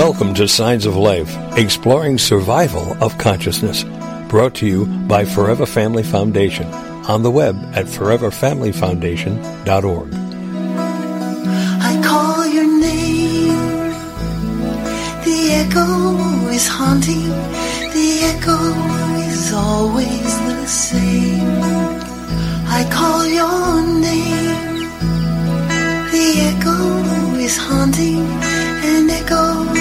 Welcome to Signs of Life, exploring survival of consciousness. Brought to you by Forever Family Foundation on the web at foreverfamilyfoundation.org. I call your name. The echo is haunting. The echo is always the same. I call your name. The echo is haunting. An echo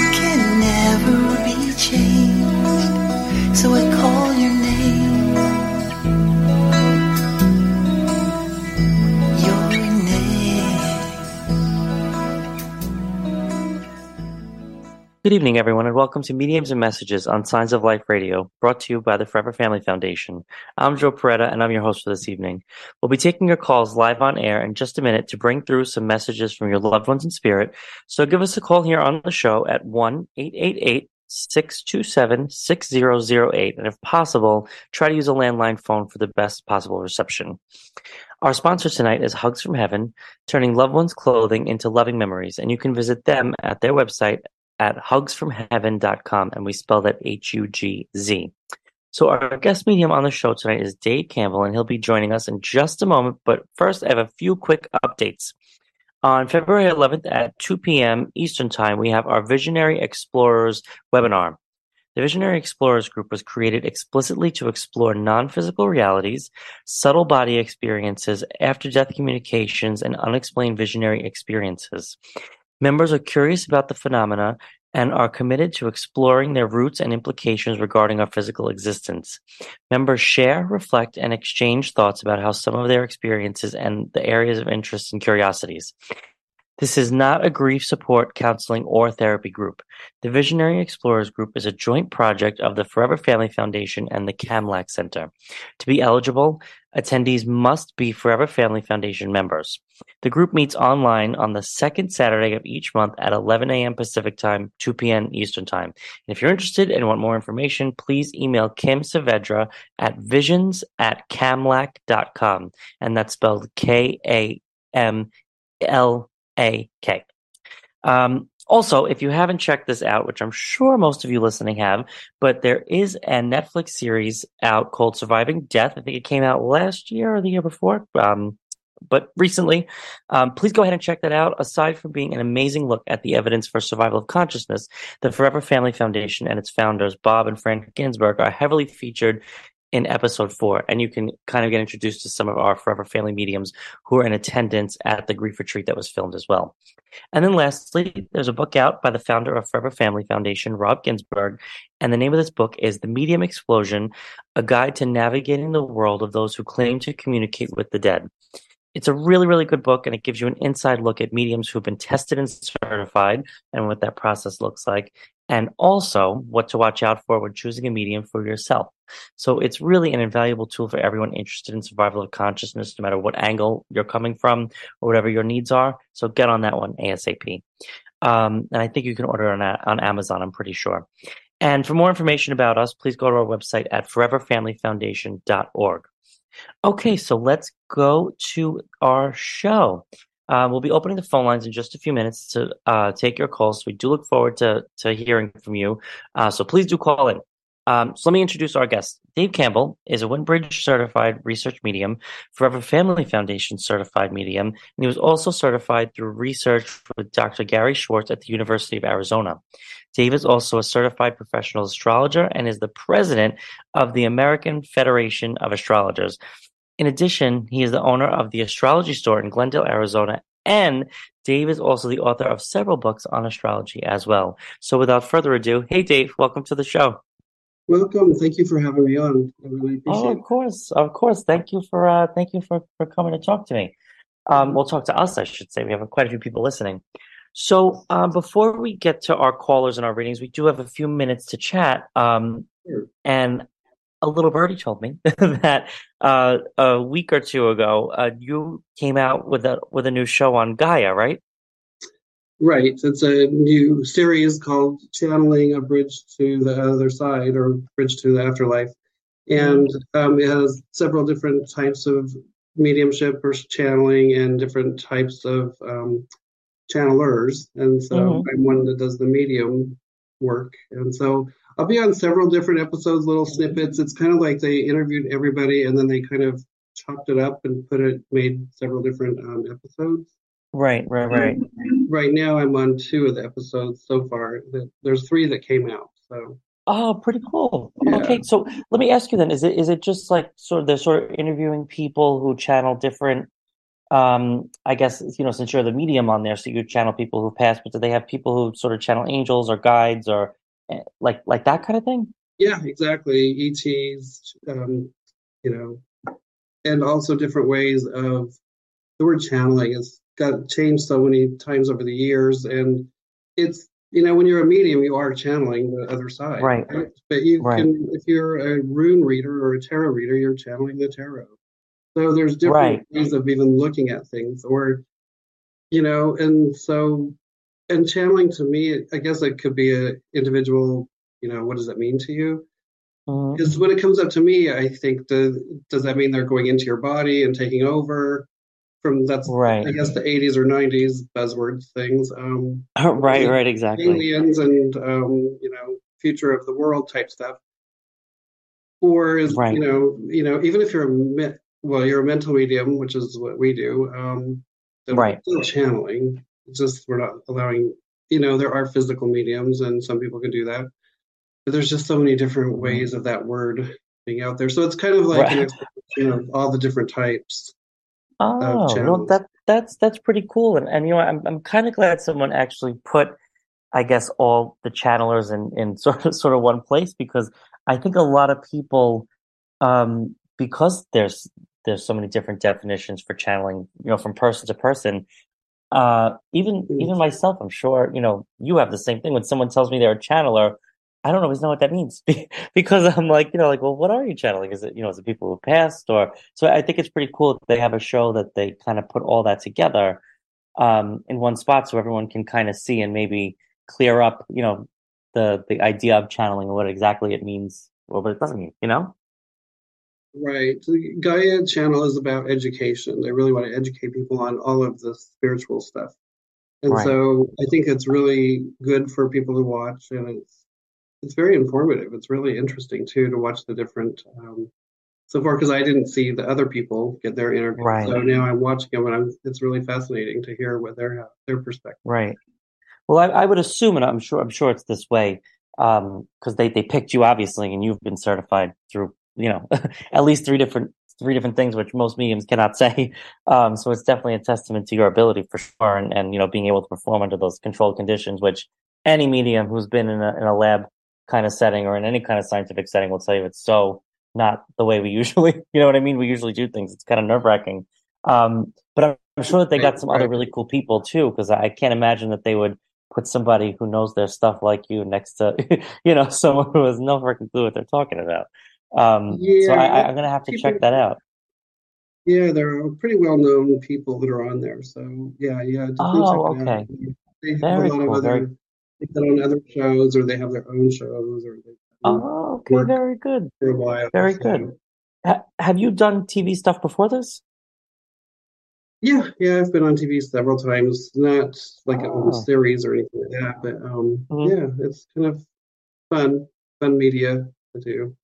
Good evening, everyone, and welcome to Mediums and Messages on Signs of Life Radio, brought to you by the Forever Family Foundation. I'm Joe Peretta, and I'm your host for this evening. We'll be taking your calls live on air in just a minute to bring through some messages from your loved ones in spirit. So give us a call here on the show at 1 888 627 6008. And if possible, try to use a landline phone for the best possible reception. Our sponsor tonight is Hugz from Heaven, turning loved ones' clothing into loving memories. And you can visit them at their website at hugzfromheaven.com. And we spell that H U G Z. So our guest medium on the show tonight is Dave Campbell, and he'll be joining us in just a moment. But first, I have a few quick updates. On February 11th at 2 p.m. Eastern Time, we have our Visionary Explorers webinar. The Visionary Explorers group was created explicitly to explore non-physical realities, subtle body experiences, after-death communications, and unexplained visionary experiences. Members are curious about the phenomena and are committed to exploring their roots and implications regarding our physical existence. Members share, reflect, and exchange thoughts about how some of their experiences and the areas of interest and curiosities. This is not a grief support, counseling, or therapy group. The Visionary Explorers Group is a joint project of the Forever Family Foundation and the Kamlak Center. To be eligible, attendees must be Forever Family Foundation members. The group meets online on the second Saturday of each month at 11 a.m. Pacific Time, 2 p.m. Eastern Time. And if you're interested and want more information, please email Kim Saavedra at visions at kamlak.com. And that's spelled K A M L A K. Um, also, if you haven't checked this out, which I'm sure most of you listening have, but there is a Netflix series out called Surviving Death. I think it came out last year or the year before. Um, but recently, um, please go ahead and check that out. Aside from being an amazing look at the evidence for survival of consciousness, the Forever Family Foundation and its founders, Bob and Phran Ginsberg, are heavily featured in episode four, and you can kind of get introduced to some of our Forever Family mediums who are in attendance at the grief retreat that was filmed as well. And then lastly, there's a book out by the founder of Forever Family Foundation, Bob Ginsberg, and the name of this book is The Medium Explosion, a guide to navigating the world of those who claim to communicate with the dead. It's a really, really good book, and it gives you an inside look at mediums who've been tested and certified and what that process looks like, and also what to watch out for when choosing a medium for yourself. So it's really an invaluable tool for everyone interested in survival of consciousness, no matter what angle you're coming from or whatever your needs are. So get on that one ASAP. Um, and I think you can order on, on Amazon, I'm pretty sure. And for more information about us, please go to our website at foreverfamilyfoundation.org. Okay, so let's go to our show. Uh, we'll be opening the phone lines in just a few minutes to uh, take your calls. We do look forward to, to hearing from you. Uh, so please do call in. Um, so let me introduce our guest. Dave Campbell is a Windbridge certified research medium, Forever Family Foundation certified medium, and he was also certified through research with Dr. Gary Schwartz at the University of Arizona. Dave is also a certified professional astrologer and is the president of the American Federation of Astrologers. In addition, he is the owner of the astrology store in Glendale, Arizona, and Dave is also the author of several books on astrology as well. So without further ado, hey Dave, welcome to the show. Welcome. Thank you for having me on. I really appreciate Oh, of course, of course. Thank you for uh, thank you for for coming to talk to me. Um, we'll talk to us, I should say. We have quite a few people listening. So um, before we get to our callers and our readings, we do have a few minutes to chat. Um, Sure. and a little birdie told me that uh, a week or two ago, uh, you came out with a with a new show on Gaia, right? Right. It's a new series called Channeling a Bridge to the Other Side or Bridge to the Afterlife. And um, it has several different types of mediumship or channeling and different types of um, channelers. And so Mhm. I'm one that does the medium work. And so I'll be on several different episodes, little snippets. It's kind of like they interviewed everybody and then they kind of chopped it up and put it, made several different um, episodes. Right, right, right. Right now, I'm on two of the episodes so far. There's three that came out. So. Oh, pretty cool. Yeah. Okay, so let me ask you then: is it is it just like sort of they're sort of interviewing people who channel different? Um, I guess you know since you're the medium on there, so you channel people who pass, but do they have people who sort of channel angels or guides or like like that kind of thing? Yeah, exactly. ETs, um, you know, and also different ways of the word channeling has got changed so many times over the years, and it's you know when you're a medium, you are channeling the other side, Right. But you Right. can, if you're a rune reader or a tarot reader, you're channeling the tarot. So there's different Right. ways of even looking at things, or you know, and so and channeling to me, I guess it could be a individual. You know, what does that mean to you? Because when it comes up to me, I think does does that mean they're going into your body and taking over? From that's Right, I guess the 80s or 90s buzzwords things. Um, right, right, exactly. aliens and um, you know future of the world type stuff. Or is Right. you know you know even if you're a me- well you're a mental medium, which is what we do. Um, Right. still channeling. Just we're not allowing. You know there are physical mediums and some people can do that, but there's just so many different ways of that word being out there. So it's kind of like an Right. exploration of all the different types. Oh, channels. that that's that's pretty cool. And and you know, I'm I'm kind of glad someone actually put, I guess, all the channelers in in sort of sort of one place because I think a lot of people, um, because there's there's so many different definitions for channeling, you know, from person to person. Uh, even Mm. even myself, I'm sure, you know, you have the same thing when someone tells me they're a channeler. I don't always know what that means because I'm like, you know, like, well, what are you channeling? Is it, you know, is it people who passed or so? I think it's pretty cool that they have a show that they kind of put all that together um, in one spot so everyone can kind of see and maybe clear up, you know, the the idea of channeling and what exactly it means or what it doesn't mean. You know? Right. So the Gaia channel is about education. They really want to educate people on all of the spiritual stuff. And Right. so I think it's really good for people to watch and it's it's very informative. It's really interesting too to watch the different um so far because I didn't see the other people get their interview. Right. So now I'm watching them and I'm it's really fascinating to hear what their their perspective. Right. Well, I, I would assume, and I'm sure I'm sure it's this way, because they they picked you obviously, and you've been certified through you know at least three different three different things, which most mediums cannot say. Um, so it's definitely a testament to your ability for sure, and, and you know being able to perform under those controlled conditions, which any medium who's been in a in a lab kind of setting or in any kind of scientific setting will tell you it's so not the way we usually, you know what I mean? We usually do things. It's kind of nerve wracking. Um, but I'm, I'm sure that they got some other really cool people too, because I can't imagine that they would put somebody who knows their stuff like you next to, you know, someone who has no freaking clue what they're talking about. Um, so Yeah, I, I- I'm gonna have to people- check that out. Yeah, there are pretty well known people that are on there. So yeah, yeah, Oh, check it out. okay. They have Very a lot cool, of very- other they put on other shows or they have their own shows or they Oh, okay, very good. for a while. Very so- good. Ha- have you done TV stuff before this? Yeah, yeah, I've been on TV several times, not like on a Oh. series or anything like that, but um, Mhm. yeah, it's kind of fun, fun media to do.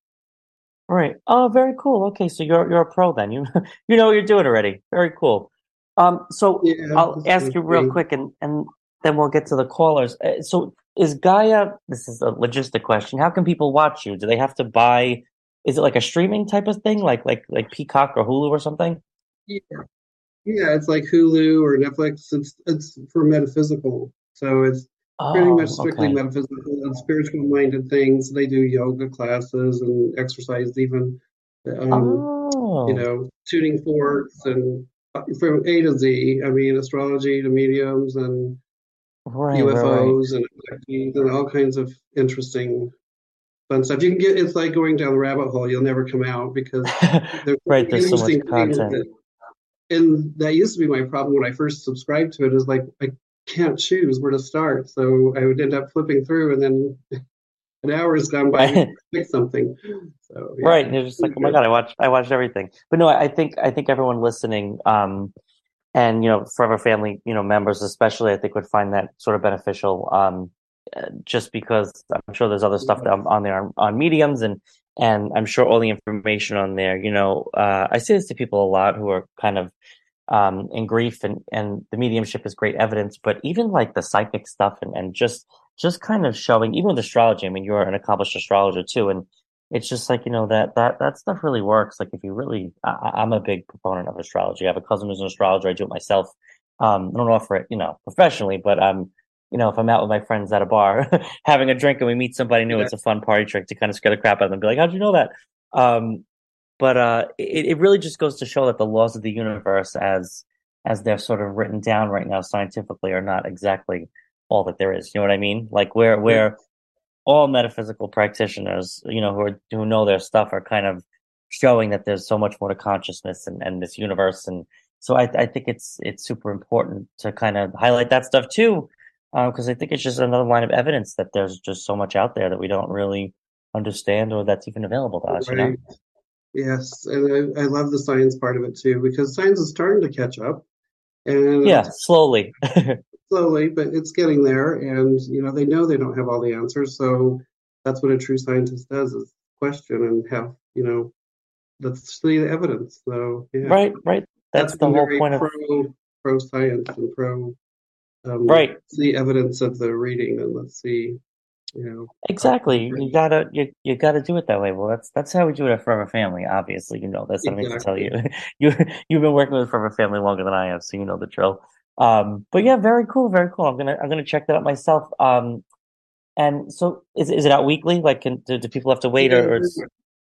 Right. Oh, very cool. Okay, so you're you're a pro then. You you know what you're doing already. Very cool. Um, so Yeah, I'll ask you real great. quick, and and then we'll get to the callers. Uh, So is Gaia? This is a logistic question. How can people watch you? Do they have to buy? Is it like a streaming type of thing, like like like Peacock or Hulu or something? Yeah, yeah, it's like Hulu or Netflix. It's it's for metaphysical, so it's pretty Oh, much strictly okay. metaphysical and spiritual minded things. They do yoga classes and exercise even. Um, Oh, you know, tuning forks and uh, from A to Z. I mean, astrology to mediums and right, right, right. UFOs and and all kinds of interesting fun stuff. You can get it's like going down the rabbit hole. You'll never come out because there's Right, there's so much interesting content. that- and that used to be my problem when I first subscribed to it. Is like I can't choose where to start, so I would end up flipping through, and then an hour has gone by and pick something. So yeah. Right, and you're just like, oh my god, I watched, I watched everything. But no, I think, I think everyone listening, um, and you know, Forever Family, you know, members especially, I think would find that sort of beneficial. Um, uh, just because I'm sure there's other stuff that on there on, on mediums and and I'm sure all the information on there. You know, uh, I say this to people a lot who are kind of um, in grief, and and the mediumship is great evidence, but even like the psychic stuff and and just just kind of showing, even with astrology. I mean, you're an accomplished astrologer too, and it's just like you know that that that stuff really works. Like if you really, I, I'm a big proponent of astrology. I have a cousin who's an astrologer. I do it myself. Um, I don't offer it, you know, professionally, but um, you know, if I'm out with my friends at a bar having a drink and we meet somebody new, yeah. it's a fun party trick to kind of scare the crap out of them and be like, how'd you know that? Um, but uh, it, it really just goes to show that the laws of the universe as as they're sort of written down right now scientifically are not exactly all that there is. You know what I mean? Like where where all metaphysical practitioners, you know, who are who know their stuff are kind of showing that there's so much more to consciousness and, and this universe and so I, I think it's it's super important to kind of highlight that stuff too because uh, I think it's just another line of evidence that there's just so much out there that we don't really understand or that's even available to us. Right. You know? Yes, and I, I love the science part of it too because science is starting to catch up. And yeah, slowly, slowly, but it's getting there. And you know, they know they don't have all the answers, so that's what a true scientist does: is question and have you know, let's see the evidence. So yeah. right, right. That's, that's the whole point pro, of pro science and pro um, right. See evidence of the reading, and let's see, you know. Exactly. You gotta you you gotta do it that way. Well, that's that's how we do it at Forever Family. Obviously, you know that's something exactly. to tell you. you you've been working with Forever Family longer than I have, so you know the drill. Um, but yeah, very cool, very cool. I'm gonna I'm gonna check that out myself. Um, and so is is it out weekly? Like, can, do, do people have to wait, or, or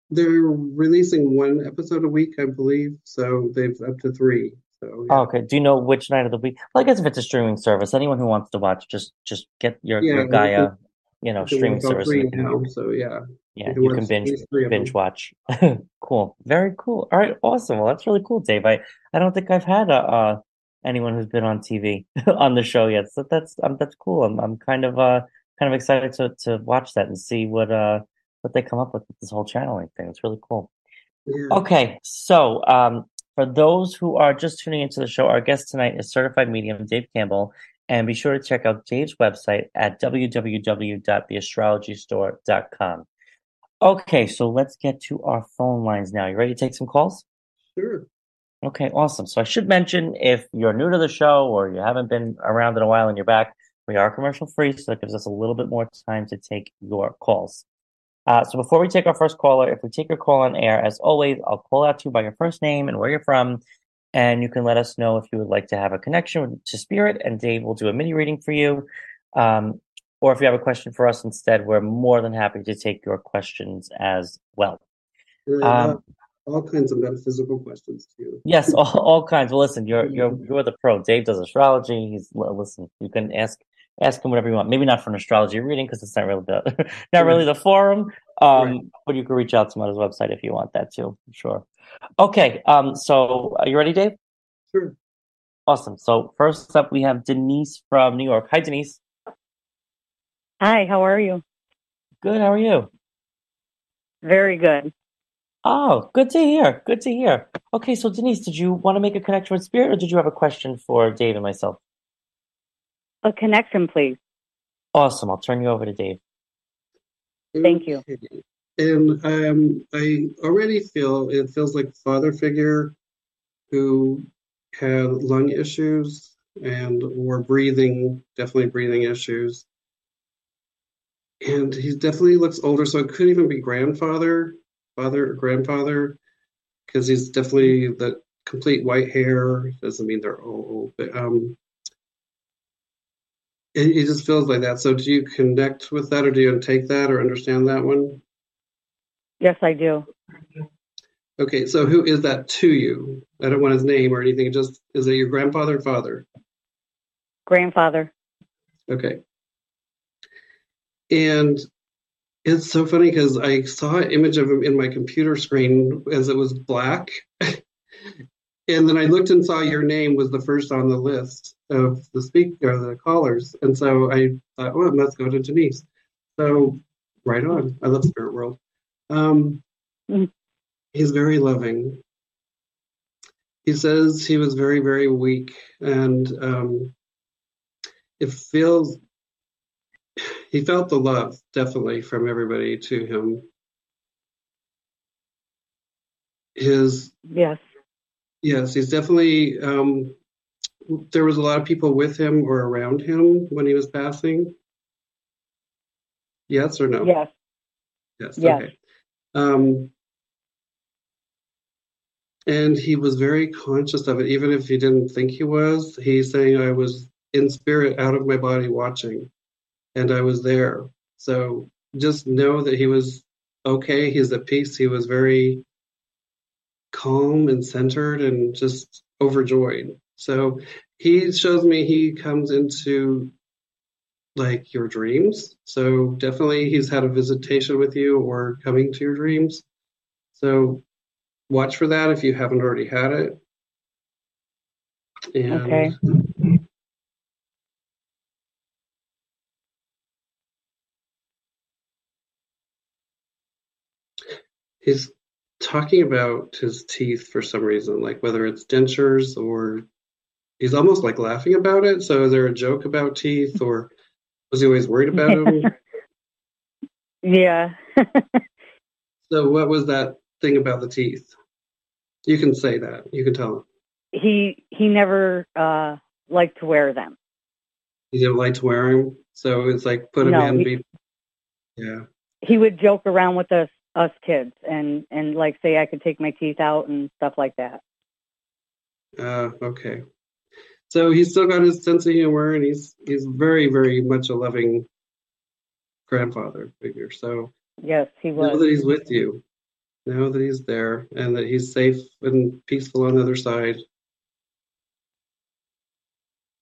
they're releasing one episode a week, I believe. So they've up to three. So, yeah. oh, okay. Do you know which night of the week? Well, I guess if it's a streaming service, anyone who wants to watch, just just get your, yeah, your Gaia, you know, streaming service. Now, so yeah, yeah, you, can binge binge watch. cool, very cool. All right, awesome. Well, that's really cool, Dave. I I don't think I've had a, uh, anyone who's been on TV on the show yet. So that's um, that's cool. I'm I'm kind of uh kind of excited to to watch that and see what uh what they come up with with this whole channeling thing. It's really cool. Yeah. Okay, so um, for those who are just tuning into the show, our guest tonight is certified medium Dave Campbell. And be sure to check out Dave's website at www.theastrologystore.com. Okay, so let's get to our phone lines now. You ready to take some calls? Sure. Okay, awesome. So I should mention if you're new to the show or you haven't been around in a while and you're back, we are commercial free, so that gives us a little bit more time to take your calls. Uh, so before we take our first caller, if we take your call on air, as always, I'll call out to you by your first name and where you're from, and you can let us know if you would like to have a connection to Spirit, and Dave will do a mini reading for you. Um, or if you have a question for us instead, we're more than happy to take your questions as well. Um, all kinds of metaphysical questions too. yes, all, all kinds. Well, listen, you're you're you're the pro. Dave does astrology. He's listen. You can ask ask him whatever you want. Maybe not for an astrology reading because it's not really the not really the forum. Um, right. but you can reach out to him on his website if you want that too. Sure. Okay. Um, so are you ready, Dave? Sure. Awesome. So first up, we have Denise from New York. Hi, Denise. Hi. How are you? Good. How are you? Very good. Oh, good to hear. Good to hear. Okay, so Denise, did you want to make a connection with Spirit, or did you have a question for Dave and myself? A connection, please. Awesome. I'll turn you over to Dave. Thank you. And um, I already feel it feels like father figure who had lung issues and or breathing, definitely breathing issues. And he definitely looks older, so it could even be grandfather, father or grandfather, because he's definitely the complete white hair. Doesn't mean they're old, but um, it, it just feels like that. So do you connect with that or do you take that or understand that one? Yes, I do. Okay, so who is that to you? I don't want his name or anything. Just is it your grandfather or father? Grandfather. Okay. And it's so funny because I saw an image of him in my computer screen as it was black. and then I looked and saw your name was the first on the list of the speaker, the callers, and so I thought, well, let's go to Denise. So right on. I love Spirit World. Um, mm-hmm. He's very loving. He says he was very, very weak, and um, it feels he felt the love definitely from everybody to him. His Yes. Yes, he's definitely. Um, there was a lot of people with him or around him when he was passing. Yes or no? Yes. Yes. Yes. Okay. Um, and he was very conscious of it, even if he didn't think he was. He's saying, I was in spirit out of my body watching, and I was there. So just know that he was okay. He's at peace. He was very calm and centered and just overjoyed. So he shows me he comes into like your dreams. So definitely he's had a visitation with you or coming to your dreams. So watch for that if you haven't already had it. And Okay. he's talking about his teeth for some reason, like whether it's dentures or he's almost like laughing about it. So is there a joke about teeth or was he always worried about them? Yeah. so what was that thing about the teeth? You can say that. You can tell him. he he never uh liked to wear them. He didn't like to wear them. So it's like put him No, in. he- Be, yeah. He would joke around with us us kids and and like say I could take my teeth out and stuff like that. Uh, okay. So he's still got his sense of humor, and he's he's very very much a loving grandfather figure. So Yes, he know that he's with you. now that he's there, and that he's safe and peaceful on the other side.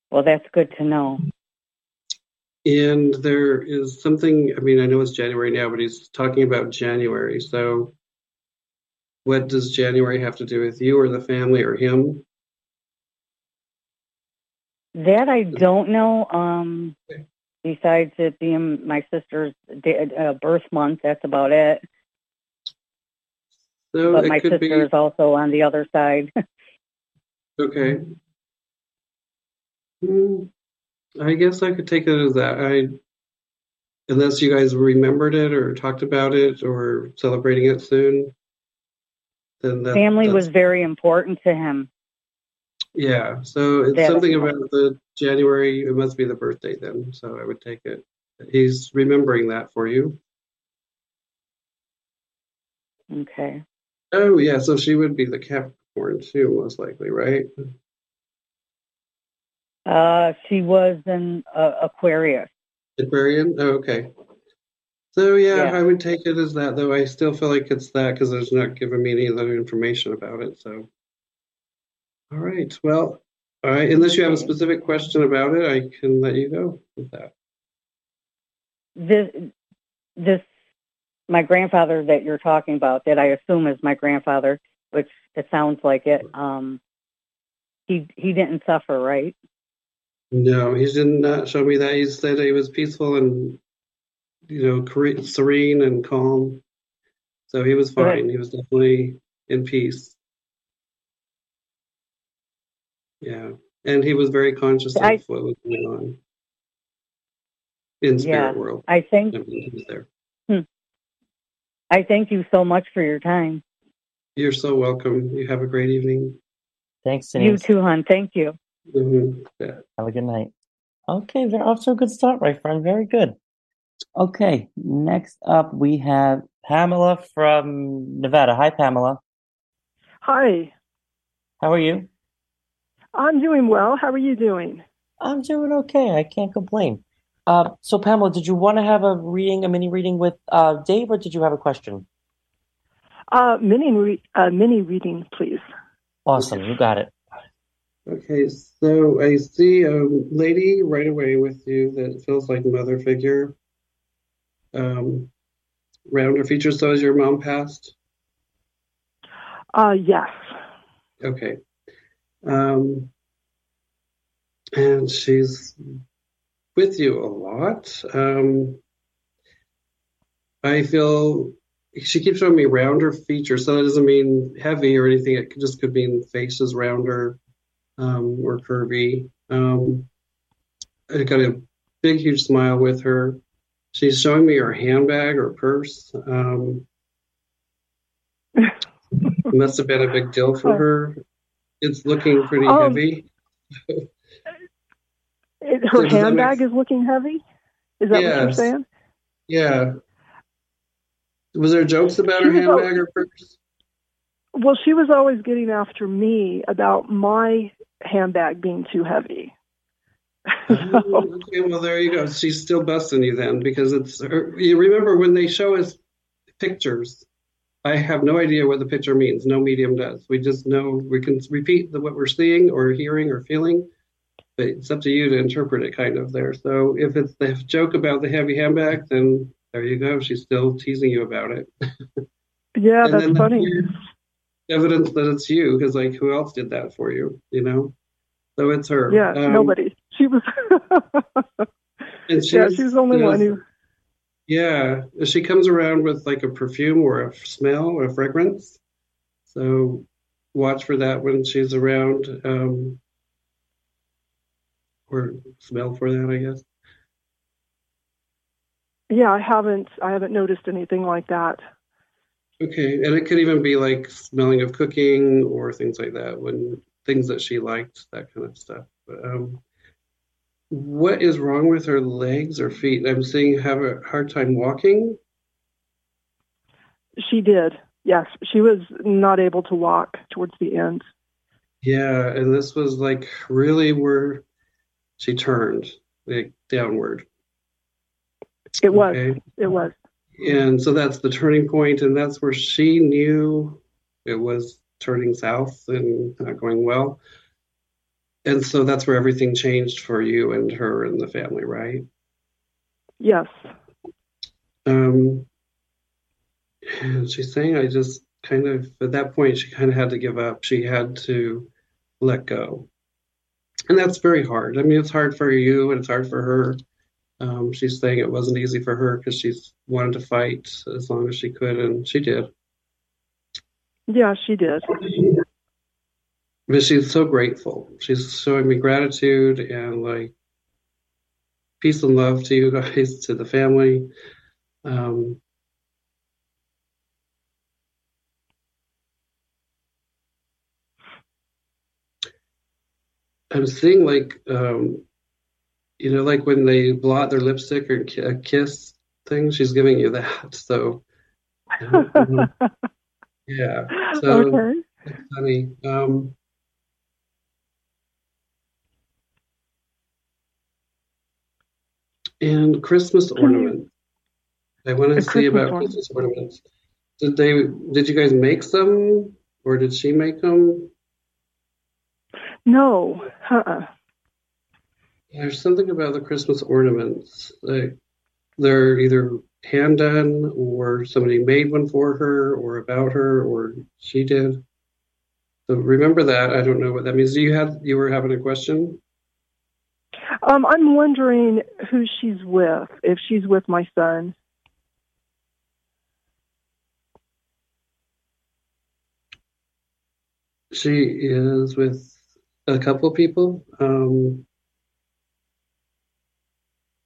Well, that's good to know. And there is something. I mean, I know it's January now, but he's talking about January. So, what does January have to do with you, or the family, or him? That I don't know. Um, Okay. besides it being my sister's uh, birth month, that's about it. So But it my could sister be is also on the other side. okay. Hmm, I guess I could take it as that. I, unless you guys remembered it or talked about it or celebrating it soon, then that, Family was very important to him. yeah. So it's That- something about the January. It must be the birthday then. So I would take it. He's remembering that for you. Okay. Oh yeah. So she would be the Capricorn too, most likely, right? Uh, she was an uh, Aquarius. Aquarian? Oh, okay. So yeah, Yeah. I would take it as that, though I still feel like it's that because there's not giving me any other information about it. So, all right. Well, all right. Unless you have a specific question about it, I can let you go with that. This, this, my grandfather that you're talking about, that I assume is my grandfather, which it sounds like it. Um, he he didn't suffer, right? No, he did not uh, show me that. He said he was peaceful and you know serene and calm. So he was Good. fine. He was definitely in peace. Yeah, and he was very conscious of what was going on in spirit Yeah. world. I think I mean, he was there. Hmm. I thank you so much for your time. You're so welcome. You have a great evening. Thanks, You too, hon. Thank you. Mhm. Yeah. Have a good night. Okay, they're off to a good start, my friend. Very good. Okay, next up we have Pamela from Nevada. Hi, Pamela. Hi, How are you? I'm doing well. How are you doing? I'm doing okay. I can't complain. Uh, so, Pamela, did you want to have a reading, a mini reading with uh, Dave, or did you have a question? Uh, mini, re- uh, mini reading, please. Awesome, you got it. Okay, so I see a lady right away with you that feels like mother figure. Um, round her features. So has your mom passed? Uh, yes. Okay. Um, and she's with you a lot. Um, I feel she keeps showing me rounder features, so that doesn't mean heavy or anything. It could- just could mean faces rounder um, or curvy. Um, I got a big, huge smile with her. she's showing me her handbag or purse. Um, must have been a big deal for her. It's looking pretty Um, heavy. It, her that handbag make- is looking heavy. Is that what you're saying? Yeah. Was there jokes about her She al- handbag or purse? Well, she was always getting after me about my handbag being too heavy. Oh, okay, well, there you go. She's still busting you then because it's her. You remember when they show us pictures, I have no idea what the picture means. No medium does. We just know we can repeat the, what we're seeing or hearing or feeling, but it's up to you to interpret it kind of there. So if it's the joke about the heavy handbag, then there you go. She's still teasing you about it. yeah, And that's funny. Evidence that it's you because, like, who else did that for you? You know? So it's her. Yeah, Um, nobody. She was. And yeah, she's, the only one who. Yeah, she comes around with like a perfume or a smell or a fragrance. So watch for that when she's around, um, or smell for that, I guess. Yeah, I haven't. I haven't noticed anything like that. Okay, and it could even be like smelling of cooking or things like that, when things that she liked, that kind of stuff. But, um, what is wrong with her legs or feet? I'm seeing have a hard time walking. She did. Yes, she was not able to walk towards the end. Yeah, and this was like really where she turned like downward. It was. Okay. It was. And so that's the turning point, and that's where she knew it was turning south and not going well. And so that's where everything changed for you and her and the family, right? Yes. Um, and she's saying, I just kind of, at that point, she kind of had to give up. She had to let go. And that's very hard. I mean, it's hard for you and it's hard for her. Um, she's saying it wasn't easy for her because she's wanted to fight as long as she could, and she did. Yeah, she did. But she's so grateful. She's showing me gratitude and like peace and love to you guys, to the family. Um, I'm seeing like, um, you know, like when they blot their lipstick or a kiss thing, she's giving you that. So, um, yeah. So, okay. it's funny. Um, and Christmas ornaments. I want to see Christmas about ornaments. Christmas ornaments. Did they? Did you guys make them, or did she make them? No. Uh-uh. There's something about the Christmas ornaments. Like they're either hand done, or somebody made one for her, or about her, or she did. So remember that. I don't know what that means. You had you were having a question. Um, I'm wondering who she's with. If she's with my son. She is with a couple people. Um,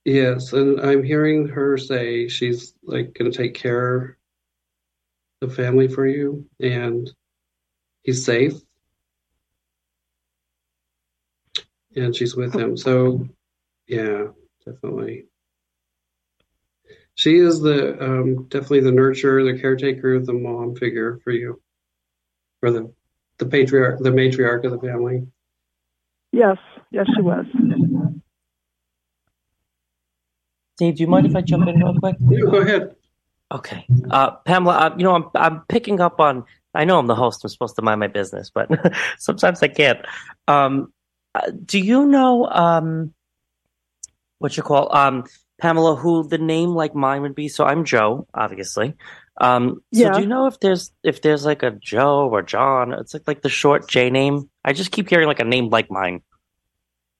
yes, and I'm hearing her say she's like going to take care of the family for you, and he's safe, and she's with him. So, yeah, definitely. She is the um, definitely the nurturer, the caretaker, the mom figure for you, for the the patriarch, the matriarch of the family. Yes. Yes, she was. Dave, do you mind if I jump in real quick? Yeah, go ahead. Okay. Uh, Pamela, uh, you know, I'm, I'm picking up on, I know I'm the host, I'm supposed to mind my business, but sometimes I can't. Um, uh, do you know, um, what you call, um, Pamela, who the name like mine would be? So I'm Joe, obviously. Um, so Yeah. do you know if there's, if there's like a Joe or John? It's like, like the short J name. I just keep hearing like a name like mine.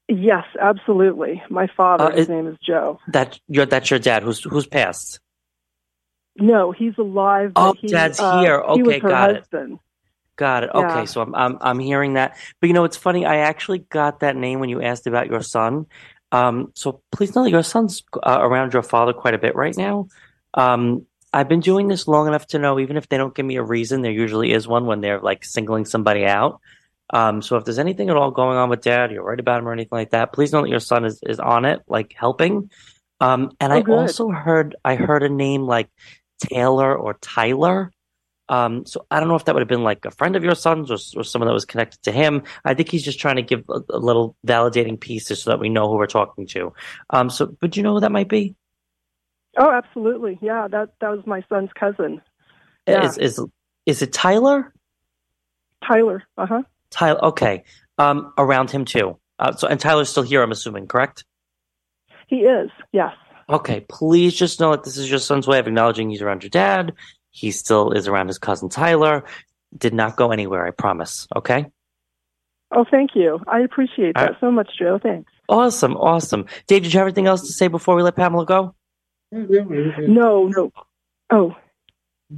Yes, absolutely. My father, Uh, his it- name is Joe. That, you're, that's your dad who's, who's passed. No, he's alive. Oh, he, Dad's uh, here. He was Okay, her got it. Got it. Yeah. Okay, so I'm I'm I'm hearing that. But you know, it's funny. I actually got that name when you asked about your son. Um, so please know that your son's uh, around your father quite a bit right now. Um, I've been doing this long enough to know, even if they don't give me a reason, there usually is one when they're like singling somebody out. Um, so if there's anything at all going on with dad, you're worried about him or anything like that, please know that your son is, is on it, like helping. Um, and Oh, I good. also heard I heard a name like Taylor or Tyler. Um, so I don't know if that would have been like a friend of your son's or, or someone that was connected to him. I think he's just trying to give a, a little validating pieces so that we know who we're talking to. Um, so would you know who that might be? Oh, absolutely. Yeah, that that was my son's cousin, Yeah. Is is is it Tyler? Tyler. Uh huh. Tyler. Okay. Um, around him too. Uh, so and Tyler's still here. I'm assuming, correct? He is. Yes. Okay. Please just know that this is your son's way of acknowledging he's around your dad. He still is around his cousin Tyler. Did not go anywhere. I promise. Okay. Oh, thank you. I appreciate that right. so much, Joe. Thanks. Awesome. Awesome. Dave, did you have anything else to say before we let Pamela go? No, No, no. Oh,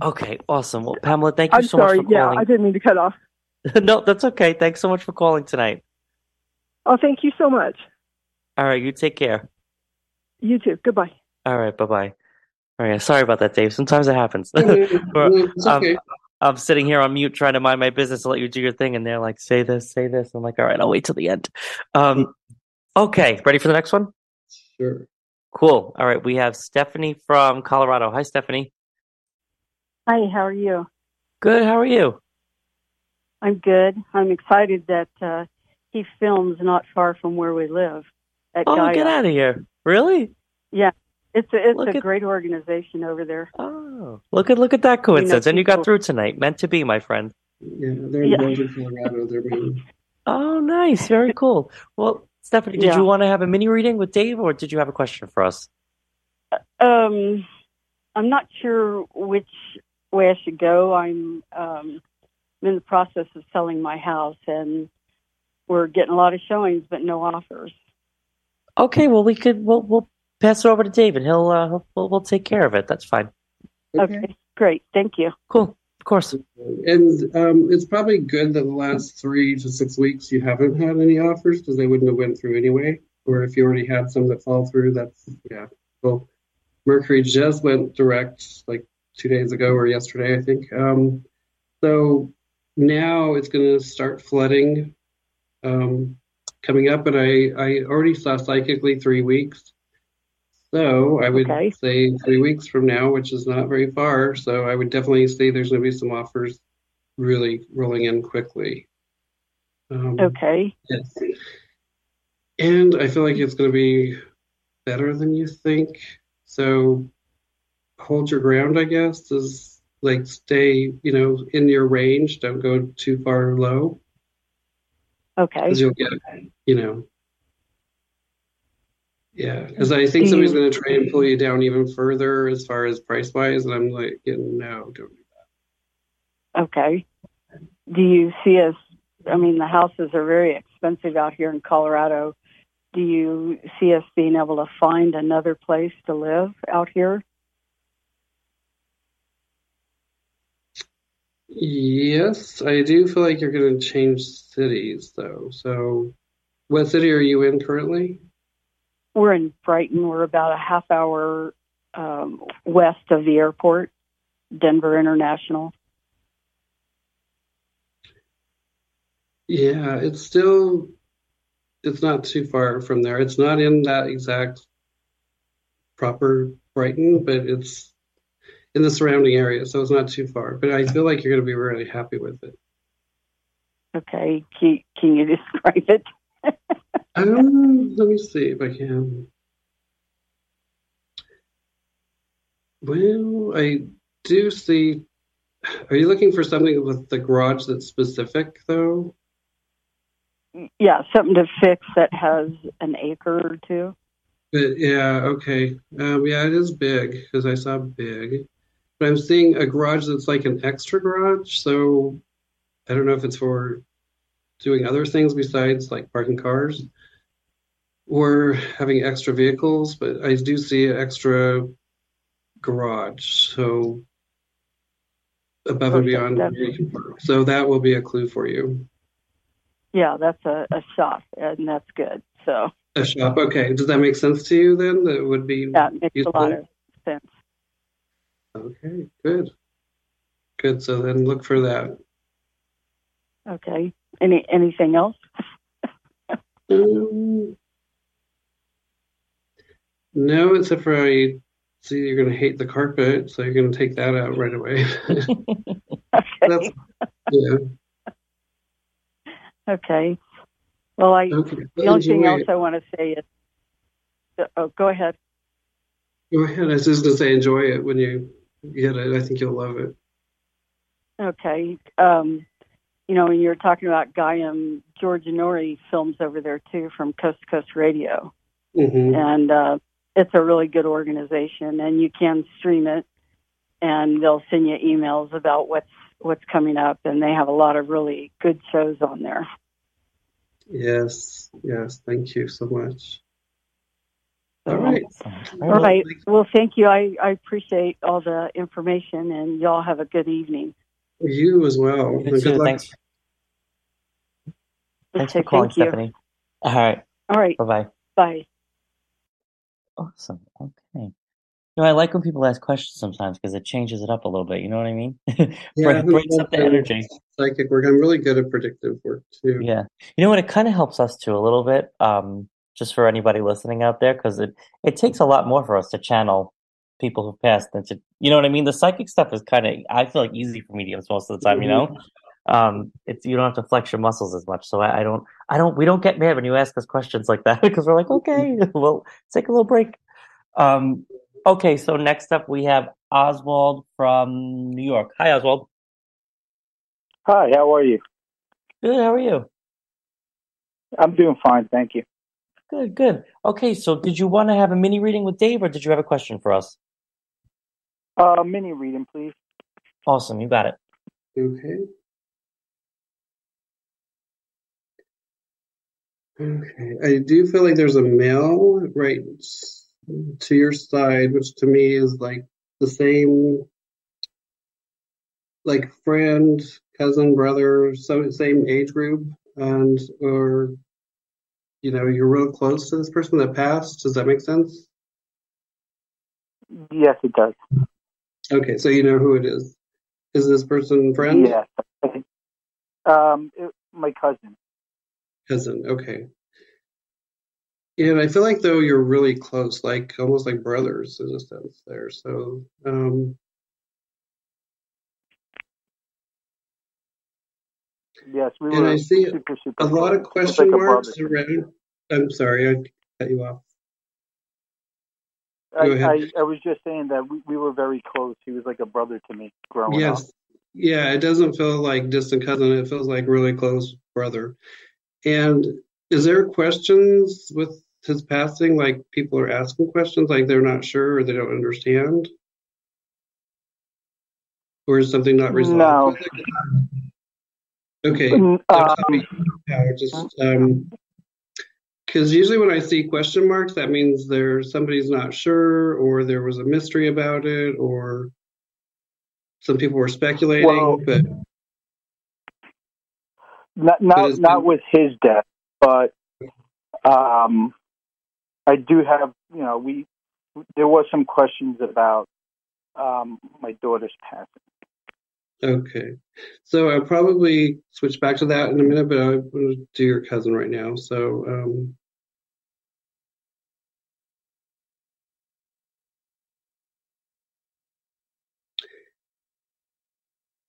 Okay. Awesome. Well, Pamela, thank you I'm so sorry. much for Yeah, calling. I didn't mean to cut off. no, that's okay. Thanks so much for calling tonight. Oh, thank you so much. All right. You take care. You too. Goodbye. All right. Bye bye. All right. Sorry about that, Dave. Sometimes it happens. No, it's okay. I'm sitting here on mute trying to mind my business and let you do your thing, and they're like, "Say this, say this." I'm like, "All right, I'll wait till the end." Um, okay, ready for the next one? Sure. Cool. All right, we have Stephanie from Colorado. Hi, Stephanie. Hi, how are you? Good. How are you? I'm good. I'm excited that uh, he films not far from where we live at Oh, Gaia. get out of here! Really? Yeah, it's a, it's Look a at- great organization over there. Oh, look at look at that coincidence, and you got through tonight. Meant to be, my friend. Yeah, they're in Yeah. Boulder, Colorado. They're being Oh, nice. Very cool. Well, Stephanie, did Yeah. you want to have a mini reading with Dave, or did you have a question for us? Um, I'm not sure which way I should go. I'm um, in the process of selling my house, and we're getting a lot of showings, but no offers. Okay. Well, we could. We'll we'll pass it over to David. he'll uh, we'll, we'll take care of it. That's fine. Okay, great. Thank you. Cool. Of course. And um, it's probably good that the last three to six weeks you haven't had any offers because they wouldn't have went through anyway. Or if you already had some that fall through, that's yeah. Well, Mercury just went direct like two days ago or yesterday, I think. Um, so now it's going to start flooding um, coming up, and I I already saw psychically three weeks. So I would Okay. say three weeks from now, which is not very far. So I would definitely say there's going to be some offers really rolling in quickly. Um, Okay. yes. And I feel like it's going to be better than you think. So hold your ground, I guess, is like stay, you know, in your range. Don't go too far low Okay. because you'll get, you know, yeah. Because I think somebody's going to try and pull you down even further as far as price wise, and I'm like, yeah, no, don't do that Okay. Do you see us? I mean, the houses are very expensive out here in Colorado. Do you see us being able to find another place to live out here? Yes, I do feel like you're going to change cities, though. So, what city are you in currently? We're in Brighton. We're about a half hour um, west of the airport, Denver International. Yeah, it's still, it's not too far from there. It's not in that exact proper Brighton, but it's in the surrounding area, so it's not too far. But I feel like you're going to be really happy with it. Okay. Can, can you describe it? Um, let me see if I can. Well, I do see. Are you looking for something with the garage that's specific, though? Yeah, something to fix that has an acre or two. But yeah, okay. Um, yeah, it is big because I saw big. But I'm seeing a garage that's like an extra garage, so I don't know if it's for doing other things besides like parking cars or having extra vehicles, but I do see an extra garage, so above and beyond where you can park. So that will be a clue for you. Yeah, that's a, a shop, and that's good. So A shop. Okay. Does that make sense to you then? That would be That makes useful? a lot of sense. Okay. Good. Good. So then look for that. Okay. Any anything else? Um, no, except for I see you're going to hate the carpet, so you're going to take that out right away. That's, Okay. yeah. Okay. Well, I Okay. the only thing else it. I want to say is, oh, go ahead. Go ahead. I was just going to say enjoy it when you get it. I think you'll love it. Okay. Um, you know, when you're talking about Gaia, George Noory films over there too from Coast to Coast Radio. hmm and uh, it's a really good organization and you can stream it and they'll send you emails about what's what's coming up and they have a lot of really good shows on there Yes. Yes. Thank you so much. All right. Awesome. all right well thank you i, I appreciate all the information and y'all have a good evening You as well. You And too. good luck. Thanks. Thanks for calling, thank you. Stephanie. All right. all right Bye bye. bye Awesome. Okay. You know, I like when people ask questions sometimes because it changes it up a little bit. You know what I mean? Yeah, Bring- brings up the energy. Psychic work. I'm really good at predictive work too. Yeah. You know what? It kind of helps us too a little bit. Um, just for anybody listening out there, because it it takes a lot more for us to channel people who've passed than to, you know what I mean? The psychic stuff is kind of, I feel like easy for mediums most of the time. You know, um, it's you don't have to flex your muscles as much. So I, I don't, I don't, we don't get mad when you ask us questions like that because we're like, okay, we'll take a little break. Um, okay. So next up we have Oswald from New York. Hi, Oswald. Hi, how are you? Good. How are you? I'm doing fine, thank you. Good, good. Okay, so did you want to have a mini reading with Dave, or did you have a question for us? Uh, mini reading, please. Awesome, you got it. Okay. Okay. I do feel like there's a male right to your side, which to me is like the same, like friend, cousin, brother, so same age group, and or you know you're real close to this person that passed. Does that make sense? Yes, it does. Okay, so you know who it is. Is this person friend? Yes. Um, it, my cousin. Cousin, okay. And I feel like though you're really close, like almost like brothers in a sense there. So, um, Yes, we and were I see super, super a lot of close. He was question marks around. I'm sorry, I cut you off. I. I, I was just saying that we, we were very close. He was like a brother to me growing up. Yes. Yeah, it doesn't feel like distant cousin. It feels like really close brother. And is there questions with his passing? Like people are asking questions, like they're not sure or they don't understand? Or is something not resolved? No. Okay. Um, yeah, just um, because usually when I see question marks, that means there somebody's not sure, or there was a mystery about it, or some people were speculating. Well, but not not it's not with his death, but um, I do have. You know, we there was some questions about um, my daughter's passing. Okay, so I'll probably switch back to that in a minute, but I'm going to do your cousin right now. So um,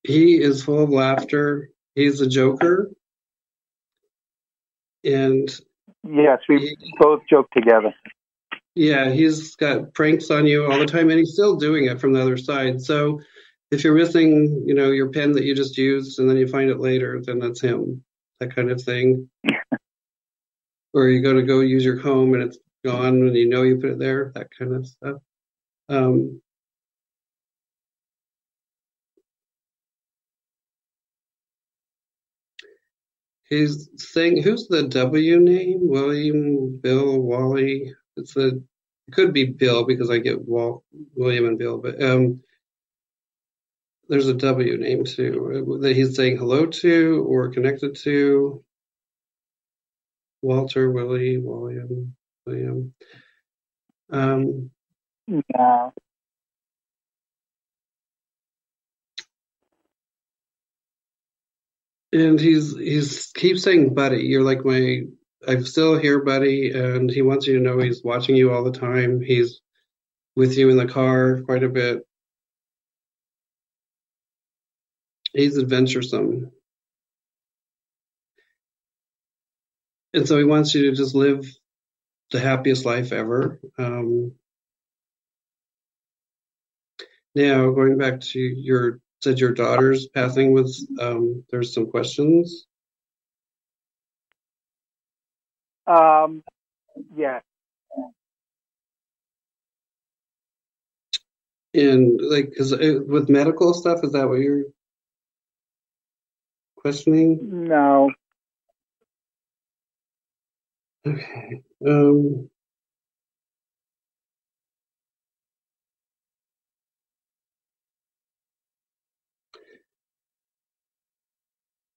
he is full of laughter. He's a joker, and Yes, we both joke together. Yeah, he's got pranks on you all the time, and he's still doing it from the other side. So if you're missing, you know, your pen that you just used, and then you find it later, then that's him. That kind of thing. or you go to go use your comb and it's gone, and you know you put it there. That kind of stuff. Um, he's saying, "Who's the W name? William, Bill, Wally." It's a it could be Bill because I get Wal, William and Bill, but um, there's a W name too that he's saying hello to or connected to. Walter, Willie, William, William. Um, No. and he's he's keeps saying buddy you're like my i'm still here buddy and he wants you to know he's watching you all the time he's with you in the car quite a bit he's adventuresome. And so he wants you to just live the happiest life ever. Um, now going back to your said your daughter's passing was um, there's some questions. Um, yeah. And like, cause it, with medical stuff, is that what you're questioning? No. Okay. Um,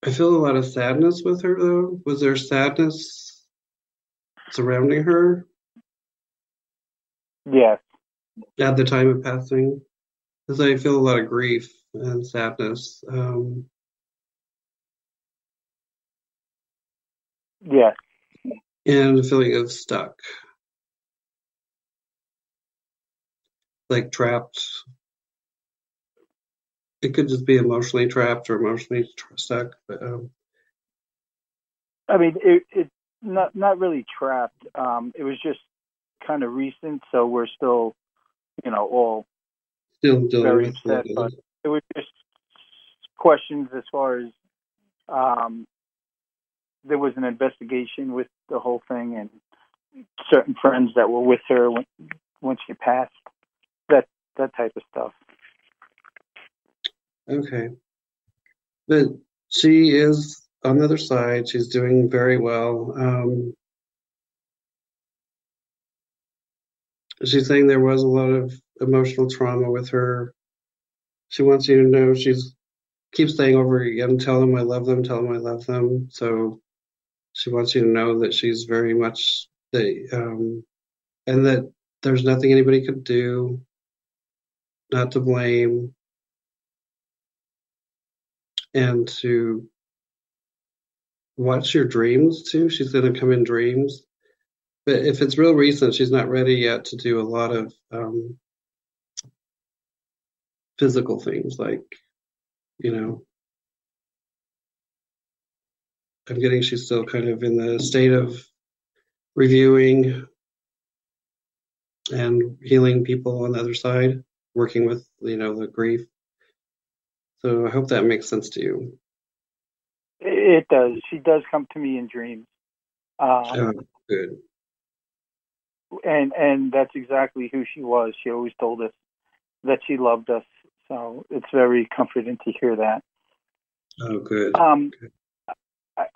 I feel a lot of sadness with her though. Was there sadness surrounding her Yes. at the time of passing? Because I feel a lot of grief and sadness. Um, Yes. and a feeling of stuck, like trapped. It could just be emotionally trapped or emotionally tr- stuck. But um, I mean, it, it not not really trapped. Um, it was just kind of recent, so we're still, you know, all still very upset. it. But it was just questions as far as um, there was an investigation with the whole thing, and certain friends that were with her when when she passed. That that type of stuff. Okay. But she is on the other side. She's doing very well. Um, she's saying there was a lot of emotional trauma with her. She wants you to know she's keeps saying over again, tell them I love them, tell them I love them. So she wants you to know that she's very much the um, and that there's nothing anybody could do, not to blame, and to watch your dreams too. She's going to come in dreams. But if it's real recent, she's not ready yet to do a lot of um, physical things like, you know, I'm getting she's still kind of in the state of reviewing and healing people on the other side, working with, you know, the grief. So I hope that makes sense to you. It, does. She does come to me in dreams. Um, Oh, good. and and that's exactly who she was. She always told us that she loved us. So it's very comforting to hear that. Oh, good. Um,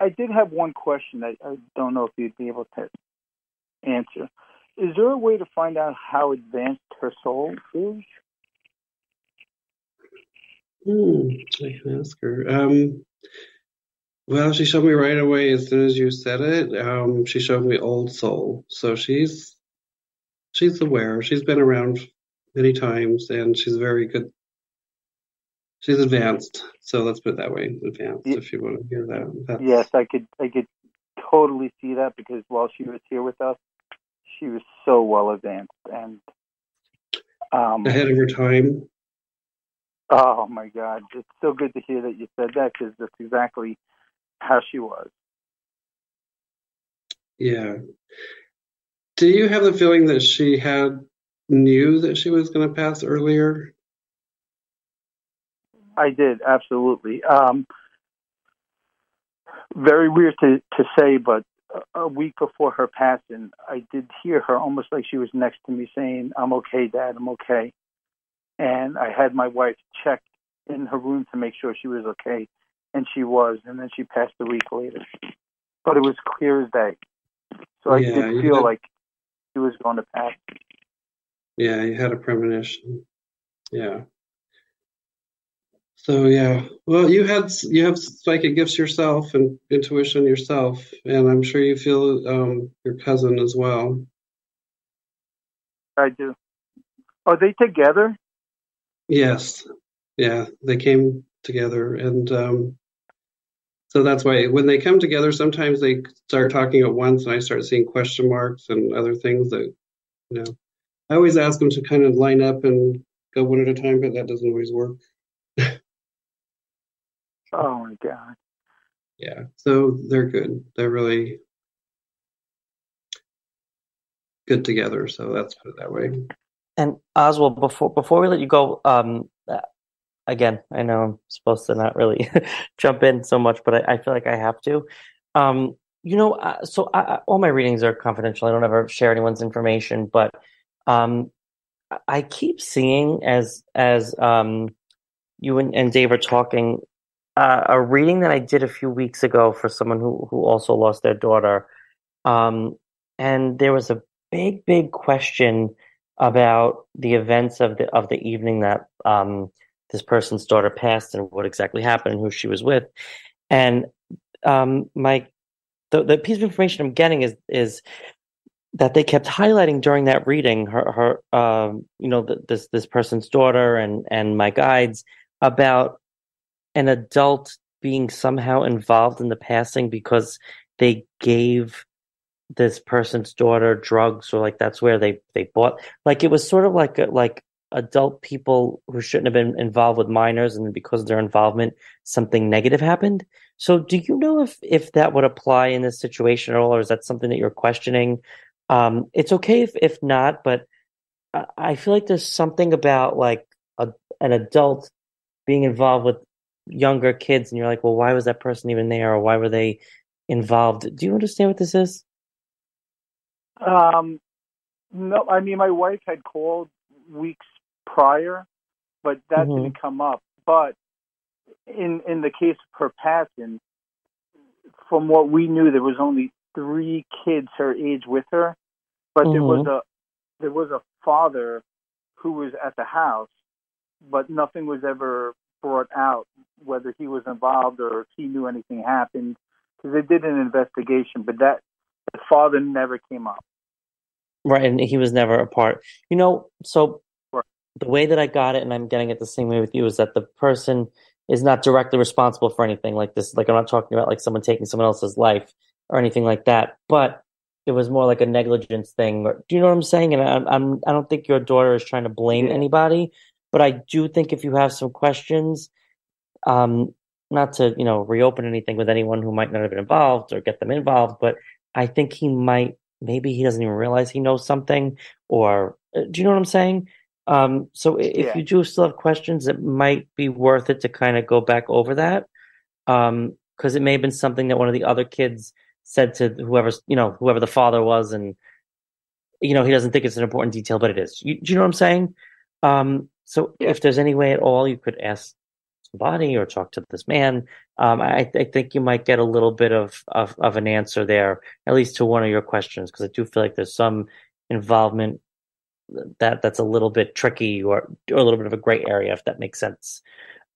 I, did have one question. I, I don't know if you'd be able to answer. Is there a way to find out how advanced her soul is? Hmm, I can ask her. Um, well, she showed me right away as soon as you said it. Um, she showed me Old Soul, so she's she's aware. She's been around many times, and she's very good. She's advanced, so let's put it that way, advanced. Ye- If you want to hear that, That's- Yes, I could. I could totally see that because while she was here with us, she was so well advanced and. Um, ahead of her time. Oh my God! It's so good to hear that you said that because that's exactly how she was. Yeah. Do you have the feeling that she had knew that she was going to pass earlier? I did absolutely. Um, very weird to to say, but a- week before her passing, I did hear her almost like she was next to me saying, "I'm okay, Dad. I'm okay." And I had my wife check in her room to make sure she was okay, and she was. And then she passed a week later, but it was clear as day. So I Yeah, did feel had- like she was going to pass. Yeah, you had a premonition. Yeah. So yeah, well, you had you have psychic gifts yourself and intuition yourself, and I'm sure you feel um, your cousin as well. I do. Are they together? Yes, yeah, they came together, and um, so that's why when they come together, sometimes they start talking at once, and I start seeing question marks and other things that you know. I always ask them to kind of line up and go one at a time, but that doesn't always work. oh my god. Yeah, so they're good. They're really good together. So that's put it that way. And Oswald, before before we let you go, um, uh, again, I know I'm supposed to not really jump in so much, but I, I, feel like I have to. Um, you know, uh, so I, all my readings are confidential. I don't ever share anyone's information, but um, I keep seeing as as um, you and, and Dave are talking uh, a reading that I did a few weeks ago for someone who who also lost their daughter, um, and there was a big big question about the events of the of the evening that um, this person's daughter passed and what exactly happened and who she was with, and um, my the the piece of information I'm getting is is that they kept highlighting during that reading her her um, you know the, this this person's daughter and and my guides about an adult being somehow involved in the passing because they gave this person's daughter drugs or like that's where they they bought like it was sort of like a, like adult people who shouldn't have been involved with minors and because of their involvement something negative happened. So do you know if if that would apply in this situation at all or is that something that you're questioning? Um it's okay if if not but i feel like there's something about like a, an adult being involved with younger kids and you're like well why was that person even there or why were they involved do you understand what this is um, no, I mean my wife had called weeks prior, but that Mhm. didn't come up. But in in the case of her passing, from what we knew, there was only three kids her age with her, but there was Mhm. a there was a father who was at the house, but nothing was ever brought out whether he was involved or if he knew anything happened because they did an investigation, but that the father never came up. Right, and he was never a part. You know, so Right. the way that I got it, and I'm getting it the same way with you, is that the person is not directly responsible for anything like this. Like I'm not talking about like someone taking someone else's life or anything like that, but it was more like a negligence thing. Or, do you know what I'm saying? And I'm, I'm I don't think your daughter is trying to blame Yeah. anybody, but I do think if you have some questions, um, not to you know reopen anything with anyone who might not have been involved or get them involved, but I think he might maybe he doesn't even realize he knows something or uh, do you know what i'm saying? Um so if Yeah. you do still have questions it might be worth it to kind of go back over that um because it may have been something that one of the other kids said to whoever's you know whoever the father was and you know he doesn't think it's an important detail but it is. You, do you know what i'm saying? Um so if there's any way at all you could ask somebody or talk to this man um, I, I think you might get a little bit of, of, of an answer there, at least to one of your questions, because I do feel like there's some involvement that that's a little bit tricky or, or a little bit of a gray area, if that makes sense.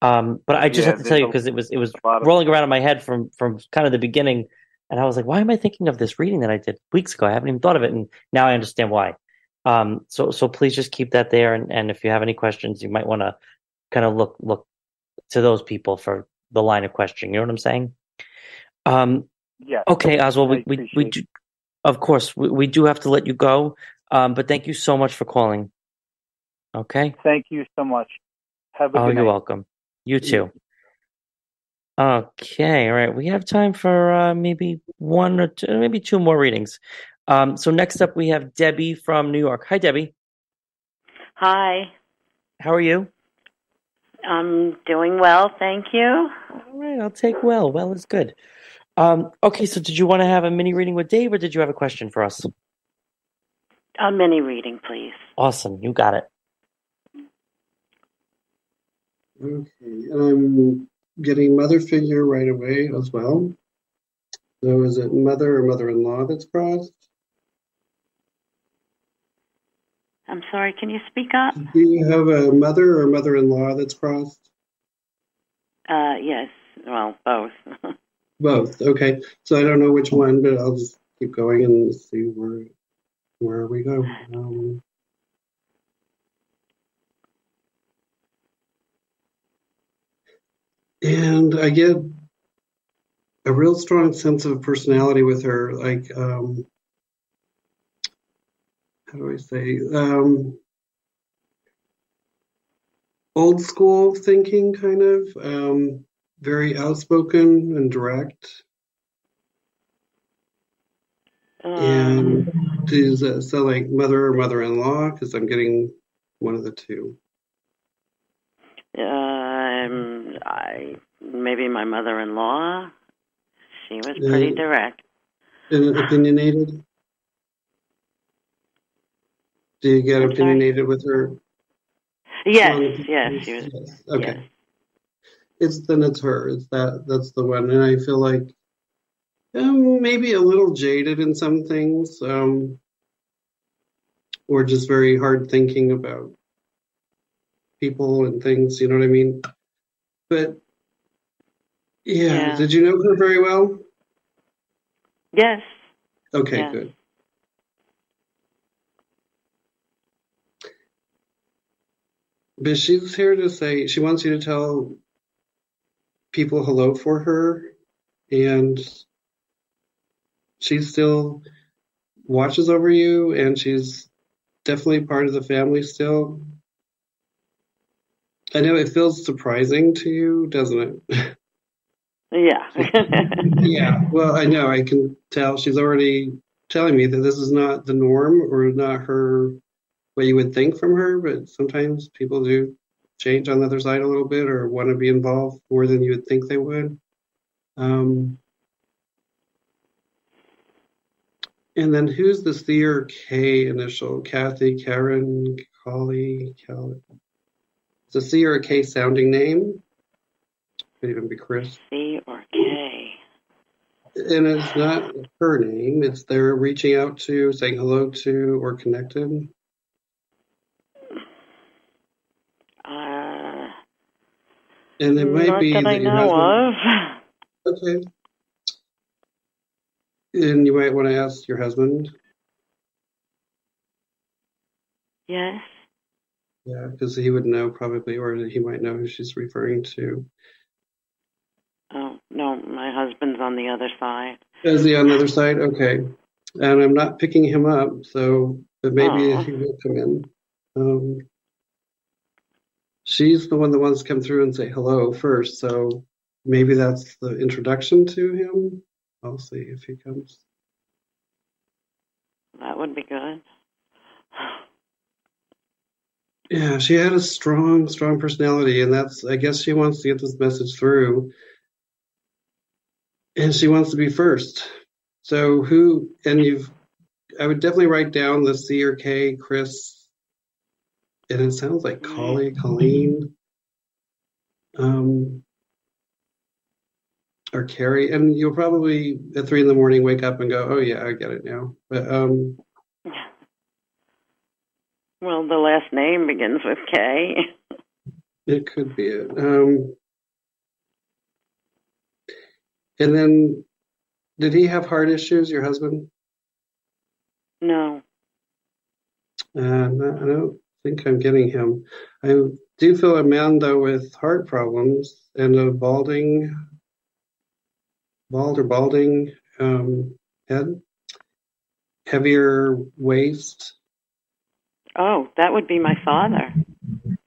Um, but I just Yeah, have to tell you because it was it was a lot of- rolling around in my head from from kind of the beginning, and I was like, why am I thinking of this reading that I did weeks ago? I haven't even thought of it, and now I understand why. Um, so so please just keep that there, and, and if you have any questions, you might want to kind of look look to those people for the line of questioning. You know what I'm saying? Um, Yeah. okay, Oswald, we, we, we do, of course, we, we do have to let you go, um, but thank you so much for calling. Okay? Thank you so much. Have a Oh, good you're night. welcome. You too. Okay, all right. We have time for uh, maybe one or two, maybe two more readings. Um, so next up, we have Debbie from New York. Hi, Debbie. Hi, How are you? I'm doing well, thank you. All right, I'll take well. Well is good. Um, okay, so did you want to have a mini reading with Dave, or did you have a question for us? A mini reading, please. Awesome, you got it. Okay, I'm getting mother figure right away as well. So is it mother or mother-in-law that's crossed? I'm sorry, can you speak up? Do you have a mother or mother-in-law that's crossed? Uh, yes. Well, both. Both. Okay. So I don't know which one, but I'll just keep going and see where where we go. Um, and I get a real strong sense of personality with her. Like, um, how do I say? Um, old school thinking, kind of. Um, very outspoken and direct. Um, And does that sound like mother or mother-in-law? Because I'm getting one of the two. um, I maybe my mother-in-law. She was pretty direct. And opinionated? Do you get opinionated with her? Yes, yes, she was. Yes. Okay. Yes. It's then it's her. It's that that's the one. And I feel like um, maybe a little jaded in some things, um, or just very hard thinking about people and things. You know what I mean? But yeah, Yeah. did you know her very well? Yes. Okay, Yes. good. But she's here to say she wants you to tell people hello for her, and she still watches over you, and she's definitely part of the family still. I know it feels surprising to you, doesn't it? Yeah. yeah, well, I know. I can tell she's already telling me that this is not the norm or not her what you would think from her, but sometimes people do change on the other side a little bit or want to be involved more than you would think they would. Um, and then who's the C or K initial? Kathy, Karen, Collie, Cal. It's a C or a K sounding name. Could even be Chris. C or K. And it's not her name. It's they're reaching out to, saying hello to, or connected. And it might not be that I that your know husband. of. Okay. And you might want to ask your husband. Yes. Yeah, because he would know probably, or he might know who she's referring to. Oh no, my husband's on the other side. Is he on the other side? Okay. And I'm not picking him up, so but maybe Aw. he will come in. Um, she's the one that wants to come through and say hello first, so maybe that's the introduction to him. I'll see if he comes. That would be good. Yeah, she had a strong, strong personality, and that's, I guess she wants to get this message through. And she wants to be first. So who, and you've, I would definitely write down the C or K, Chris, and it sounds like Collie, Colleen, um, or Carrie, and you'll probably at three in the morning wake up and go, oh yeah, I get it now. But, um, Well, the last name begins with K. It could be it. Um, and then, did he have heart issues, your husband? No. Uh, no, I don't think I'm getting him. I do feel Amanda with heart problems and a balding, bald or balding um, head, heavier waist. Oh, that would be my father.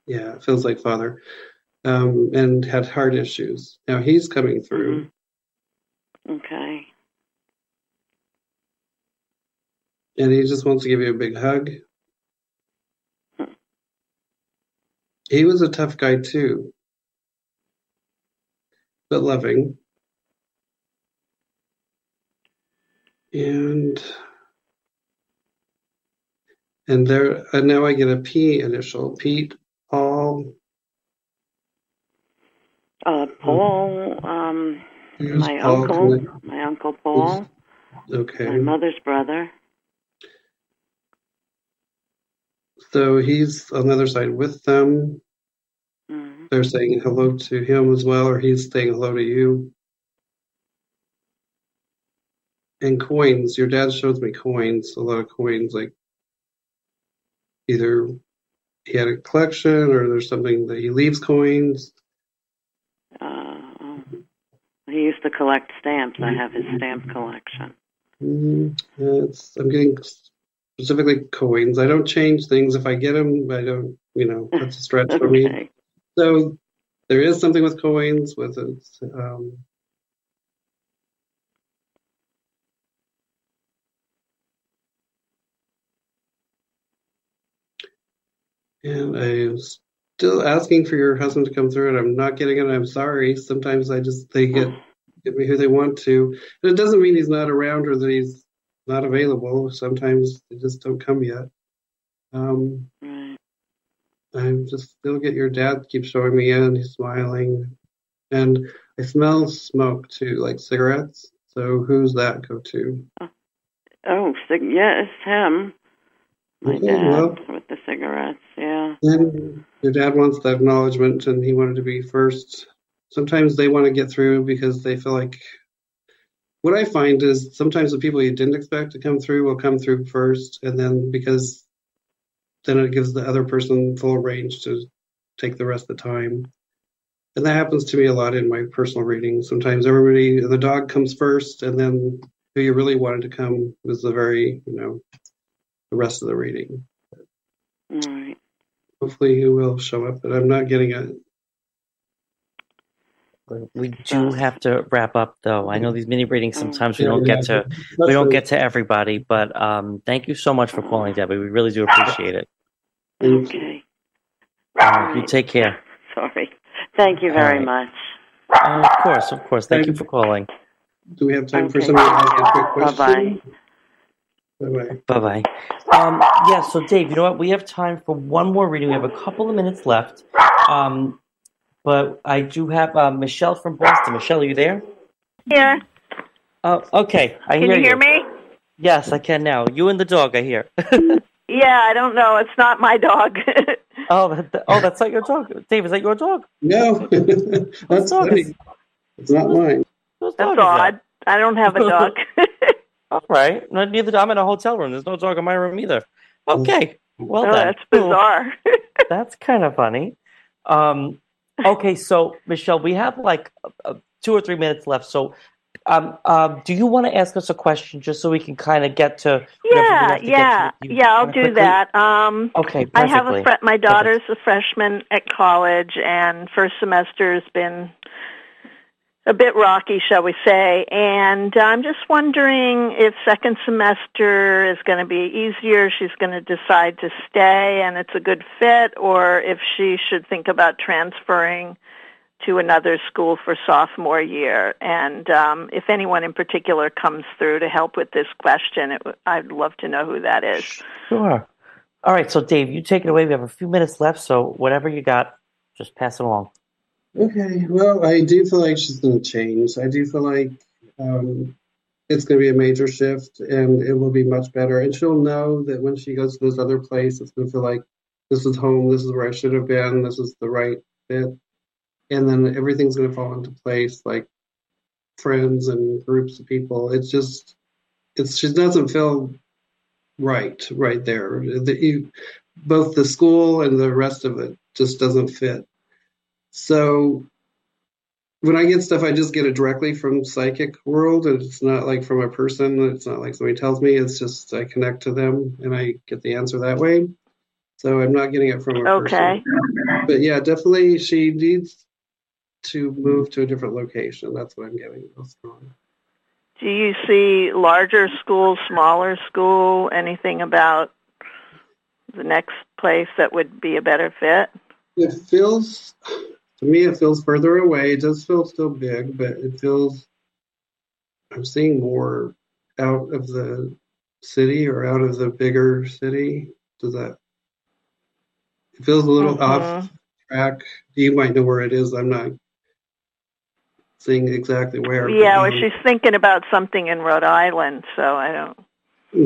Yeah, it feels like father. Um, and had heart issues. Now he's coming through. Okay. and he just wants to give you a big hug. He was a tough guy too, but loving. And and there and now I get a P initial. Pete, Paul, Uh, Paul, um, my Paul? uncle, my uncle Paul, okay. my mother's brother. So he's on the other side with them, Mhm. they're saying hello to him as well, or he's saying hello to you. And coins. Your dad shows me coins, a lot of coins, like either he had a collection or there's something that he leaves coins. Uh, he used to collect stamps. I have his stamp collection. Mm, it's, I'm getting specifically coins. I don't change things if I get them. I don't, you know, that's a stretch for me. So there is something with coins, with it. Um, and I'm still asking for your husband to come through, and I'm not getting it. I'm sorry. Sometimes I just they get get me who they want to, and it doesn't mean he's not around or that he's not available. Sometimes they just don't come yet. Um, Right. I'm just still get your dad keeps showing me in. He's smiling, and I smell smoke too, like cigarettes. So who's that go to? Oh, cig- yeah, it's him. My Okay, dad well. with the cigarettes. Yeah. And your dad wants the acknowledgement, and he wanted to be first. Sometimes they want to get through because they feel like. What I find is sometimes the people you didn't expect to come through will come through first, and then because then it gives the other person full range to take the rest of the time. And that happens to me a lot in my personal readings. Sometimes everybody, the dog comes first, and then who you really wanted to come was the very, you know, the rest of the reading. Right. Hopefully he will show up, but I'm not getting it. We do have to wrap up, though. I know these mini readings sometimes we don't get to we don't get to everybody, but um, thank you so much for calling, Debbie. We really do appreciate it. Okay. Uh, you take care. Sorry. Thank you very All much. Uh, of course, of course. Thank you for calling. Do we have time for Okay. somebody to ask a quick Bye question? bye. Bye-bye. Bye bye. Um, yeah, so Dave, you know what? We have time for one more reading. We have a couple of minutes left. Um, but I do have uh, Michelle from Boston. Michelle, are you there? Yeah. Oh, okay. I Can hear you hear me? Yes, I can now. You and the dog, I hear. Yeah, I don't know. It's not my dog. oh, that, that- oh, that's not your dog. Dave, is that your dog? No, that's dog funny. is- It's not mine. That's dog is that? odd. I don't have a dog. All right. No, neither. I'm in a hotel room. There's no dog in my room either. Okay. Well, oh, then. that's bizarre. That's kind of funny. Um, okay, so Michelle, we have like uh, two or three minutes left. So, um, um, do you want to ask us a question just so we can kind of get to? yeah, to get yeah, to yeah. I'll do that. Um, Okay, I have a perfectly. fre- my daughter's a freshman at college, and first semester has been a bit rocky, shall we say. And I'm just wondering if second semester is going to be easier. She's going to decide to stay, and it's a good fit, or if she should think about transferring to another school for sophomore year. And um, if anyone in particular comes through to help with this question, it, I'd love to know who that is. Sure. All right, so Dave, you take it away. We have a few minutes left, so whatever you got, just pass it along. Okay, well, I do feel like she's going to change. I do feel like um, it's going to be a major shift and it will be much better. And she'll know that when she goes to this other place, it's going to feel like this is home, this is where I should have been, this is the right fit. And then everything's going to fall into place like friends and groups of people. It's just, it's, she doesn't feel right right there. The, you, both the school and the rest of it just doesn't fit. So when I get stuff, I just get it directly from psychic world, and it's not like from a person. It's not like somebody tells me. It's just I connect to them and I get the answer that way. So I'm not getting it from a Okay. person. But yeah, definitely she needs to move to a different location. That's what I'm getting. Do you see larger school, smaller school, anything about the next place that would be a better fit? It feels to me it feels further away. It does feel still big, but it feels I'm seeing more out of the city or out of the bigger city. Does that it feels a little off Mhm. track. You might know where it is. I'm not seeing exactly where. Yeah, well, she's thinking about something in Rhode Island, so I don't.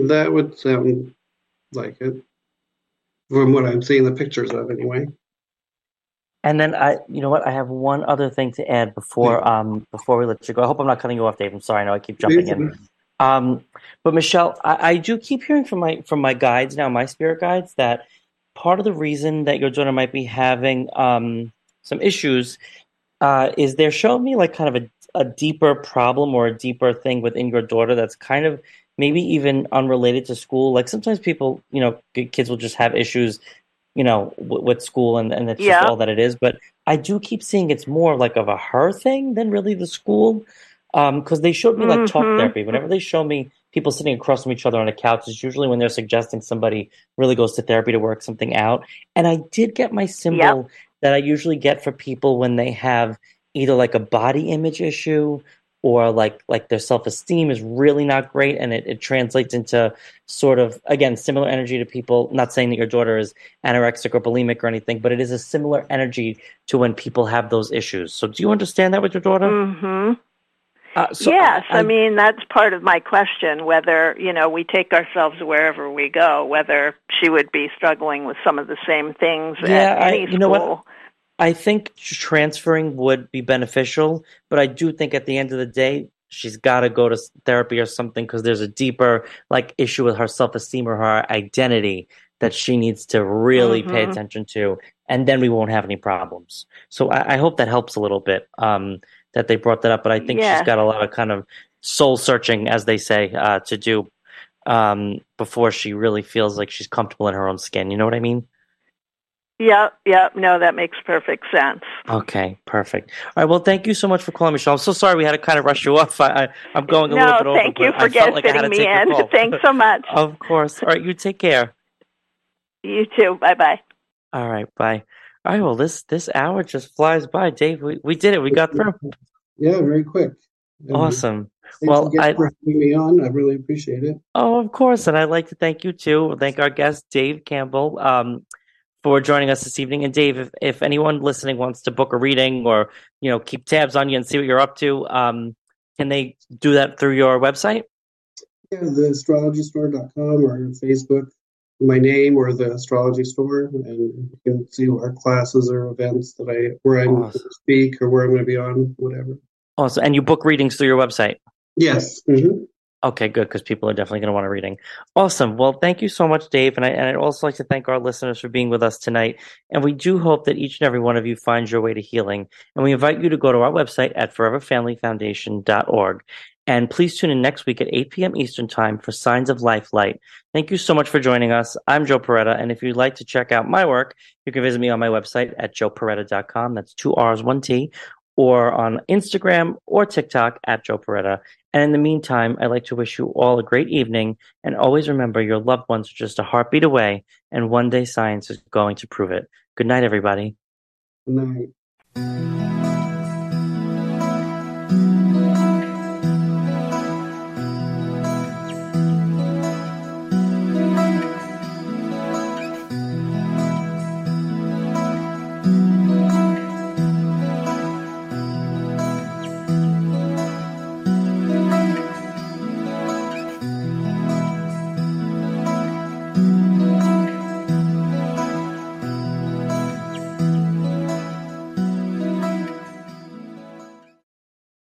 that would sound like it. From what I'm seeing the pictures of anyway. And then I, you know what? I have one other thing to add before um before we let you go. I hope I'm not cutting you off, Dave. I'm sorry. I know I keep jumping in. Um, but Michelle, I, I do keep hearing from my from my guides now, my spirit guides, that part of the reason that your daughter might be having um some issues uh, is they're showing me like kind of a a deeper problem or a deeper thing within your daughter that's kind of maybe even unrelated to school. Like sometimes people, you know, kids will just have issues, you know, w- with school and, and that's Yeah. just all that it is. But I do keep seeing it's more like of a her thing than really the school. Um, cause they showed me like talk Mhm. therapy. Whenever they show me people sitting across from each other on a couch, it's usually when they're suggesting somebody really goes to therapy to work something out. And I did get my symbol that I usually get for people when they have either like a body image issue or like like their self-esteem is really not great and it, it translates into sort of again similar energy to people not saying that your daughter is anorexic or bulimic or anything but it is a similar energy to when people have those issues so do you understand that with your daughter hmm uh, so yes, I, I- mean that's part of my question. Whether you know we take ourselves wherever we go, whether she would be struggling with some of the same things Yeah, at I- any you know what? I think transferring would be beneficial, but I do think at the end of the day, she's got to go to therapy or something because there's a deeper like issue with her self-esteem or her identity that she needs to really pay Mhm. attention to, and then we won't have any problems. So I, I hope that helps a little bit um, that they brought that up. But I think Yeah. she's got a lot of kind of soul searching, as they say, uh, to do um, before she really feels like she's comfortable in her own skin. You know what I mean? Yep, yep. No, that makes perfect sense. Okay, perfect. All right. Well, thank you so much for calling, Michelle. I'm so sorry we had to kind of rush you off. I, I, I'm going a no, little bit over. thank you for I felt like fitting me in. Thanks so much. of course. All right. You take care. You too. Bye bye. All right. Bye. All right. Well, this this hour just flies by, Dave. We we did it. We got through. Yeah, very quick. And Awesome. Thanks Well, again I- for having me on. I really appreciate it. Oh, of course. And I'd like to thank you too. Thank our guest, Dave Campbell, um, for joining us this evening. And Dave, if, if anyone listening wants to book a reading or, you know, keep tabs on you and see what you're up to, um, can they do that through your website? Yeah, the astrologystore.com or Facebook, my name or the astrology store, and you can see our classes or events that I where I'm going to speak or where I'm going to be on, whatever. Also, and you book readings through your website. Yes. hmm Okay, good, because people are definitely going to want a reading. Awesome. Well, thank you so much, Dave. And, I, and I'd also like to thank our listeners for being with us tonight. And we do hope that each and every one of you finds your way to healing. And we invite you to go to our website at foreverfamilyfoundation.org. And please tune in next week at 8 p.m. Eastern Time for Signs of Life Light. Thank you so much for joining us. I'm Joe Perreta. And if you'd like to check out my work, you can visit me on my website at joeperreta.com. That's two R's, one T or on Instagram or TikTok at Joe Perreta. And in the meantime, I'd like to wish you all a great evening. And always remember your loved ones are just a heartbeat away, and one day science is going to prove it. Good night, everybody. Good night.